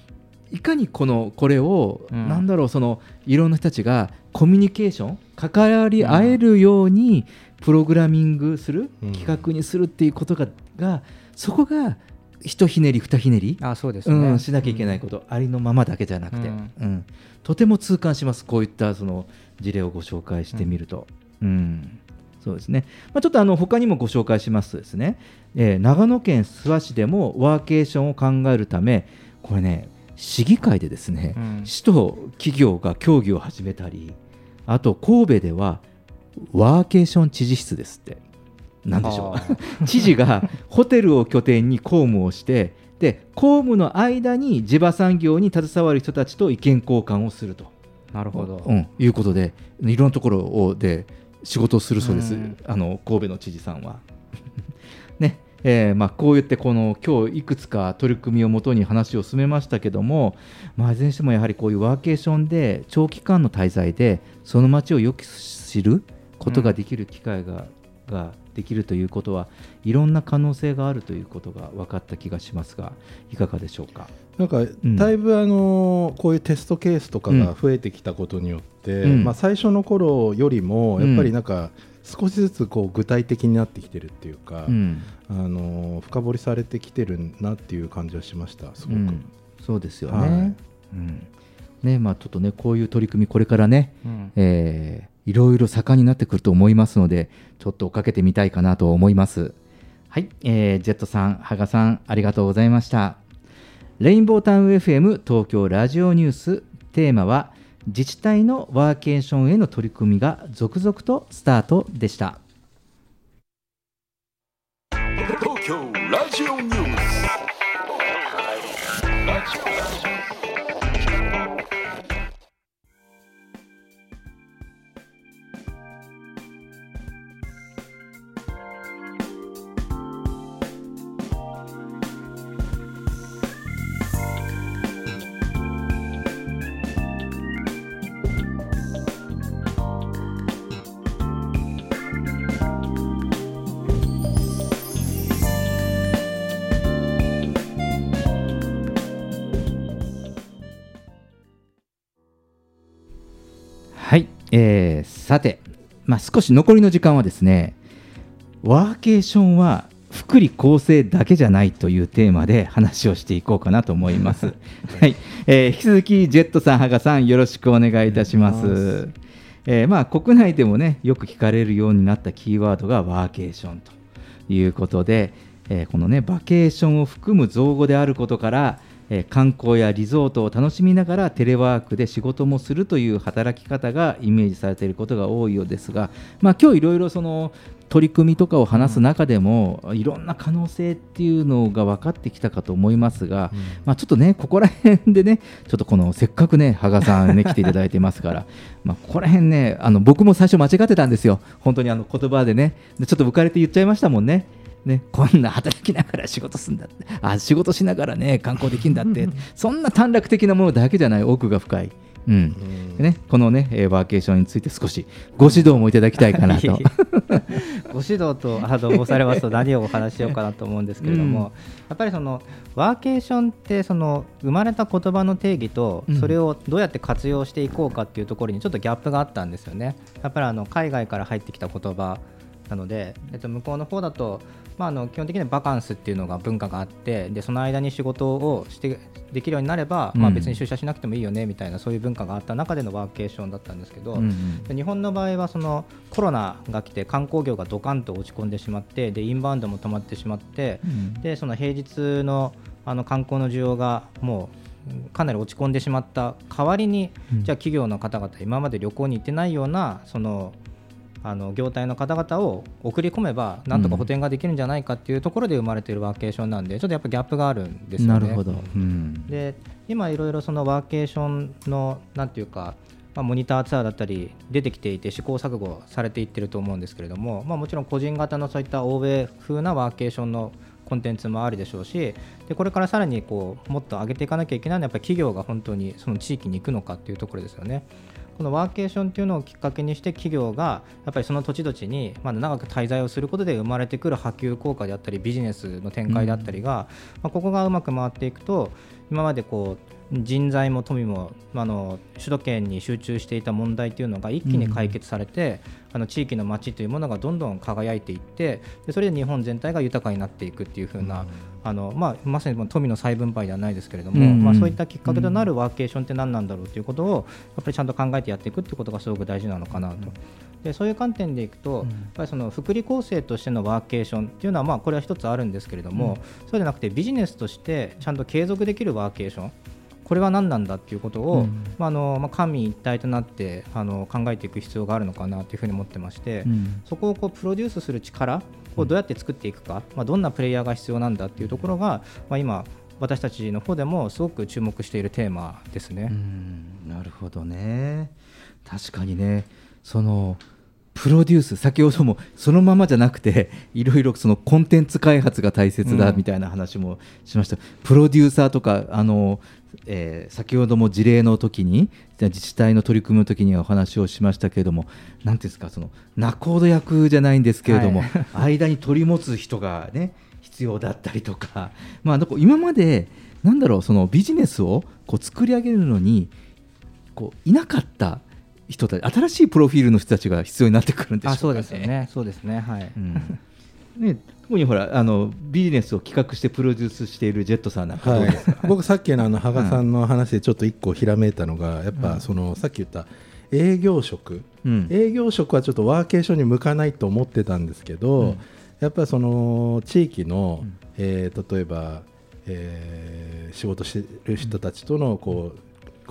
いかにこのこれを、うん。なんだろうそのいろんな人たちがコミュニケーション関わり合えるようにプログラミングする、うん。企画にするっていうことががそこが一ひねり二ひねり、あそうですね、うん、しなきゃいけないこと、ありのままだけじゃなくて、うん。うん。とても痛感しますこういったその事例をご紹介してみると。うん。そうですね、まあ、ちょっとあの他にもご紹介しますとですね、えー長野県諏訪市でもワーケーションを考えるためこれね市議会でですね、うん。市と企業が協議を始めたりあと神戸ではワーケーション知事室ですってなんでしょう。[laughs] 知事がホテルを拠点に公務をしてで公務の間に地場産業に携わる人たちと意見交換をすると。なるほど、うん、いうことでいろんなところをで仕事をするそうです、うん。あの神戸の知事さんは。[laughs] ねえーまあ、こう言ってこの今日いくつか取り組みをもとに話を進めましたけども、まあ、いずれにしてもやはりこういうワーケーションで長期間の滞在でその街をよく知ることができる機会が,、ができるということはいろんな可能性があるということが分かった気がしますがいかがでしょうか？なんかん。だいぶあのこういうテストケースとかが増えてきたことによって、うん。まあ、最初の頃よりもやっぱりなんか少しずつこう具体的になってきてるっていうか、うん。あの深掘りされてきてるなっていう感じはしましたすごく、うん。そうですよね。はい。うん。ねまあ、ちょっとねこういう取り組みこれからね、うん。えーいろいろ盛んになってくると思いますのでちょっと追っかけてみたいかなと思います。はい、えージェットさん、羽賀さんありがとうございました。レインボータウン FM 東京ラジオニューステーマは自治体のワーケーションへの取り組みが続々とスタートでした。東京ラジオニュースえーさて、まあ、少し残りの時間はですねワーケーションは福利厚生だけじゃないというテーマで話をしていこうかなと思います。[laughs] はい、えー引き続きジェットさん、羽賀さんよろしくお願いいたします。えーまあ、国内でもねよく聞かれるようになったキーワードがワーケーションということで、えーこのねバケーションを含む造語であることから、えー観光やリゾートを楽しみながらテレワークで仕事もするという働き方がイメージされていることが多いようですが、まあ、今日いろいろその取り組みとかを話す中でも、いろんな可能性っていうのが分かってきたかと思いますが、まあ、ちょっとねここら辺でねちょっとこのせっかくね羽賀さんね来ていただいてますから、[laughs] まあ、ここら辺ねあの僕も最初間違ってたんですよ。本当にあの言葉でね。でちょっと浮かれて言っちゃいましたもんね。ね、こんな働きながら仕事すんだって。あ仕事しながらね観光できるんだって。そんな短絡的なものだけじゃない。奥が深い、うん。でね、このねえーワーケーションについて少しご指導もいただきたいかなと。ご指導とあの申されますと何をお話ししようかなと思うんですけれども、うん。やっぱりそのワーケーションってその生まれた言葉の定義とうん。それをどうやって活用していこうかっていうところにちょっとギャップがあったんですよね。やっぱりあの海外から入ってきた言葉なので、えっと、向こうの方だと、まあ、あの基本的にはバカンスっていうのが文化があってでその間に仕事をしてできるようになれば、まあ、うん別に出社しなくてもいいよねみたいなそういう文化があった中でのワーケーションだったんですけど、うんで日本の場合はそのコロナが来て観光業がドカンと落ち込んでしまってでインバウンドも止まってしまってうんでその平日のあの観光の需要がもううんかなり落ち込んでしまった代わりに、うん。じゃあ企業の方々今まで旅行に行ってないようなそのあの業態の方々を送り込めばなんとか補填ができるんじゃないかっていうところで生まれているワーケーションなんでちょっとやっぱギャップがあるんですよね。なるほど、うんで今いろいろそのワーケーションのなんていうか、まあ、モニターツアーだったり出てきていて試行錯誤されていってると思うんですけれども、まあ、もちろん個人型のそういった欧米風なワーケーションのコンテンツもあるでしょうしでこれからさらにこうもっと上げていかなきゃいけないのはやっぱり企業が本当にその地域に行くのかっていうところですよね。このワーケーションっていうのをきっかけにして企業がやっぱりその土地土地にまだ長く滞在をすることで生まれてくる波及効果であったりビジネスの展開であったりが、まあ、ここがうまく回っていくと今までこう人材も富もあの首都圏に集中していた問題というのが一気に解決されて、あの地域の街というものがどんどん輝いていってでそれで日本全体が豊かになっていくっていう風な、あのまあ、まさに富の再分配ではないですけれども、うんうん。まあ、そういったきっかけとなるワーケーションって何なんだろうということをやっぱりちゃんと考えてやっていくっていうことがすごく大事なのかなと。でそういう観点でいくと、やっぱりその福利厚生としてのワーケーションっていうのはまあこれは一つあるんですけれども、そうじゃなくてビジネスとしてちゃんと継続できるワーケーションこれは何なんだっていうことを、うん。まああのまあ、官民一体となってあの考えていく必要があるのかなというふうに思ってまして、うん。そこをこうプロデュースする力をどうやって作っていくか、まあ、どんなプレイヤーが必要なんだっていうところが、まあ、今私たちの方でもすごく注目しているテーマですね。うん。なるほどね。確かにね。そのプロデュース先ほどもそのままじゃなくていろいろそのコンテンツ開発が大切だうん。みたいな話もしました、プロデューサーとかあの、えー先ほども事例の時に自治体の取り組む時にはお話をしましたけれども何ていうんですかその仲人役じゃないんですけれども、はい。間に取り持つ人がね必要だったりとか、まあ、なんか今までなんだろうそのビジネスをこう作り上げるのにこういなかった人たち新しいプロフィールの人たちが必要になってくるんでしょうか、ね、あそうですよね、そうですね、はい。うんね、特にほらあのビジネスを企画してプロデュースしているジェットさんなんかはい。僕さっきのあの羽賀さんの話でちょっと一個ひらめいたのがやっぱそのさっき言った営業職、うん。営業職はちょっとワーケーションに向かないと思ってたんですけど、うん。やっぱりその地域の、うん。えー例えば、えー仕事してる人たちとのこう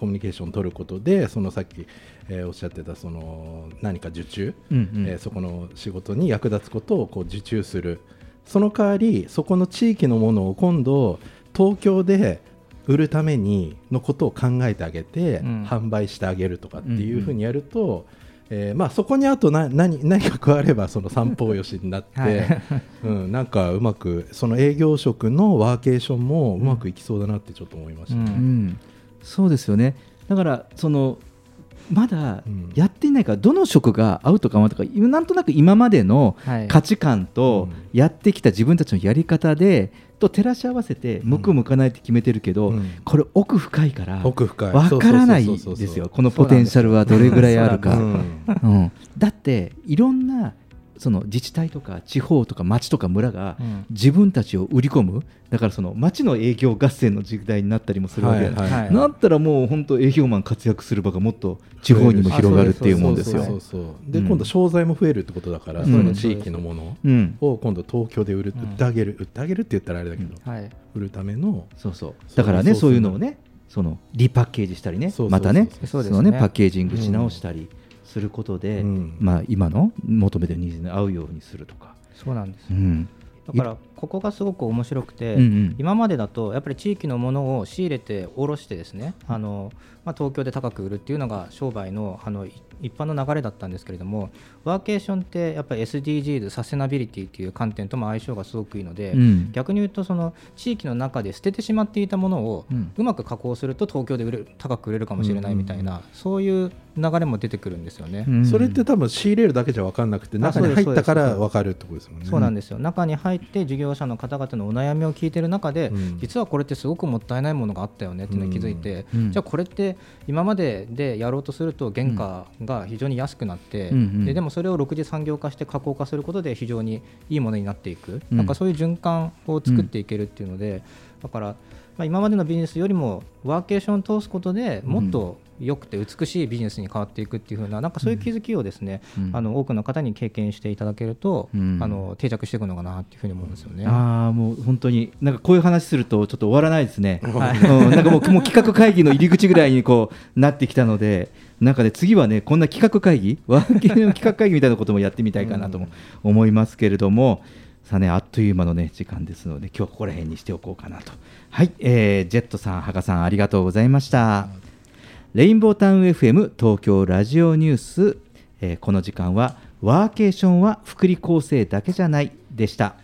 コミュニケーションを取ることでそのさっき、えーおっしゃってたその何か受注、うんうん。えーそこの仕事に役立つことをこう受注する。その代わりそこの地域のものを今度東京で売るためにのことを考えてあげて、うん。販売してあげるとかっていううんうんふうにやると、えーまあ、そこにあとな何何か加わればその三方よしになって、はい。[laughs] うん、なんかうまくその営業職のワーケーションもうまくいきそうだなってちょっと思いました、ね。うんうん、そうですよね。だからそのまだうん。やっていないからどの職が合うとかとかなんとなく今までのはい。価値観とうん。やってきた自分たちのやり方でと照らし合わせて向く向かないって決めてるけど、うん。これ奥深いから奥深い。わからないですよ。このポテンシャルはどれぐらいあるか。だっていろんなその自治体とか地方とか町とか村がうん。自分たちを売り込む。だからその町の営業合戦の時代になったりもするわけではいはい。なったらもう本当営業マン活躍する場がもっと地方にも広がるっていうもんですよ。で、うん。今度商材も増えるってことだから、うん。その地域のものうん、を今度東京で売る、うん。売ってあげる売ってあげるって言ったらあれだけど、はい。売るためのそうそう。だからねそういうのをねそのリパッケージしたりねまたね。そのねパッケージングし直したりすることで、うん。まあ、今の求めてるニーズに合うようにするとか。そうなんですよ。うん。だからここがすごく面白くて、うんうん。今までだとやっぱり地域のものを仕入れて卸してですねあの、まあ、東京で高く売るっていうのが商売のあのい一般の流れだったんですけれどもワーケーションってやっぱり SDGs サステナビリティっていう観点とも相性がすごくいいので、うん。逆に言うとその地域の中で捨ててしまっていたものをうん。うまく加工すると東京で売れる高く売れるかもしれないみたいな、そういう流れも出てくるんですよね。うん。それって多分仕入れるだけじゃ分かんなくて中に入ったから分かるってことですもんね。そうなんですよ。中に入って事業者の方々のお悩みを聞いてる中で、うん。実はこれってすごくもったいないものがあったよねっていうのに気づいて、うん。じゃあこれって今まででやろうとすると原価が非常に安くなって、うんうん。ででもそれを6次産業化して加工化することで非常にいいものになっていく、うん。なんかそういう循環を作っていけるっていうので、だから、まあ、今までのビジネスよりもワーケーションを通すことでもっと良くて美しいビジネスに変わっていくっていう風ななんかそういう気づきをですね、うんあの多くの方に経験していただけると、うんあの定着していくのかなっていうふうに思うんですよね。ああもう本当になんかこういう話するとちょっと終わらないですね。[laughs] はいうん、なんかもうもう企画会議の入り口ぐらいにこうなってきたので、なんかね次はねこんな企画会議、ワーキングの企画会議みたいなこともやってみたいかなとも思いますけれども、さあねあっという間のね時間ですので今日はここら辺にしておこうかなと。はい、えー、ジェットさん、ハガさんありがとうございました。レインボータウン FM 東京ラジオニュース、えーこの時間はワーケーションは福利厚生だけじゃないでした。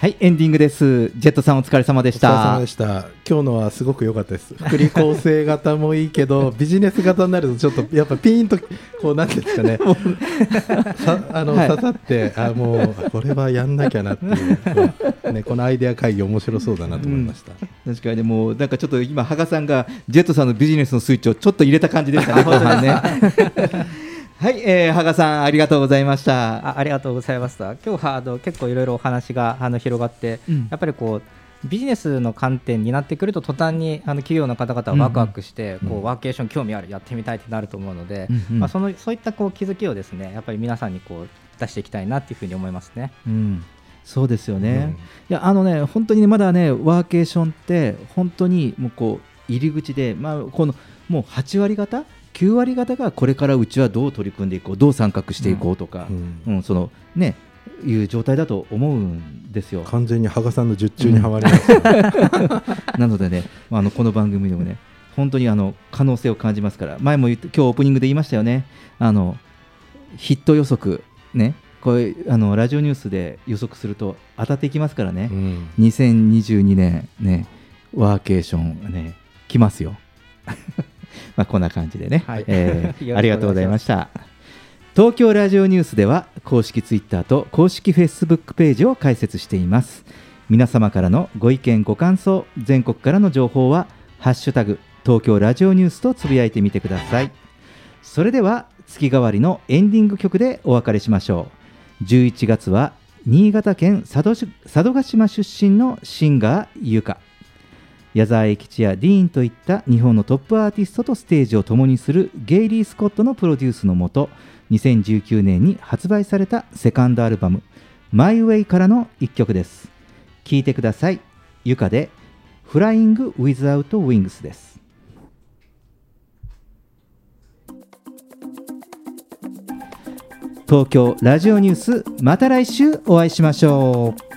はいエンディングです。ジェットさんお疲れ様でしお疲れ様たでした。今日のはすごく良かったです。福利厚生型もいいけど [laughs] ビジネス型になるとちょっとやっぱピーンとこうなんていうんですかね。[laughs] さあの、はい。刺さってあもうこれはやんなきゃなっていうねこのアイデア会議面白そうだなと思いました、確かにもうなんかちょっと今羽賀さんがジェットさんのビジネスのスイッチをちょっと入れた感じでしたね [laughs] ねはい、えー、羽賀さんありがとうございました。あありがとうございました。今日はあの結構いろいろお話があの広がって、うん。やっぱりこうビジネスの観点になってくると途端にあの企業の方々はワクワクして、こうワーケーション興味あるやってみたいってなると思うので、うんうん。まあ、そのそういったこう気づきをですねやっぱり皆さんにこう出していきたいなっていうふうに思いますね。うん、そうですよね、うん。いやあのね本当にねまだねワーケーションって本当にもうこう入り口で、まあ、このもう8割方9割方がこれからうちはどう取り組んでいこうどう参画していこうとか、うん。うんそのねいう状態だと思うんですよ。完全に羽賀さんの術中にはまりました、[laughs] なのでね、まあ、あのこの番組でもね、本当にあの可能性を感じますから、前も言って今日オープニングで言いましたよね、あのヒット予測、ね、こういうあのラジオニュースで予測すると当たっていきますからね、うん。2022年、ね、ワーケーション、ね、来ますよ。まあこんな感じでね、はい。えー [laughs] ありがとうございました。東京ラジオニュースでは公式ツイッターと公式フェイスブックページを開設しています。皆様からのご意見ご感想全国からの情報はハッシュタグ東京ラジオニュースとつぶやいてみてください。それでは月替わりのエンディング曲でお別れしましょう。11月は新潟県佐渡し佐渡島出身のシンガーゆか矢沢永吉やディーンといった日本のトップアーティストとステージを共にするゲイリー・スコットのプロデュースのもと2019年に発売されたセカンドアルバム「マイ・ウェイ」からの一曲です。聴いてください。ゆかで「フライング・ウィズ・アウト・ウィングス」です。東京ラジオニュースまた来週お会いしましょう。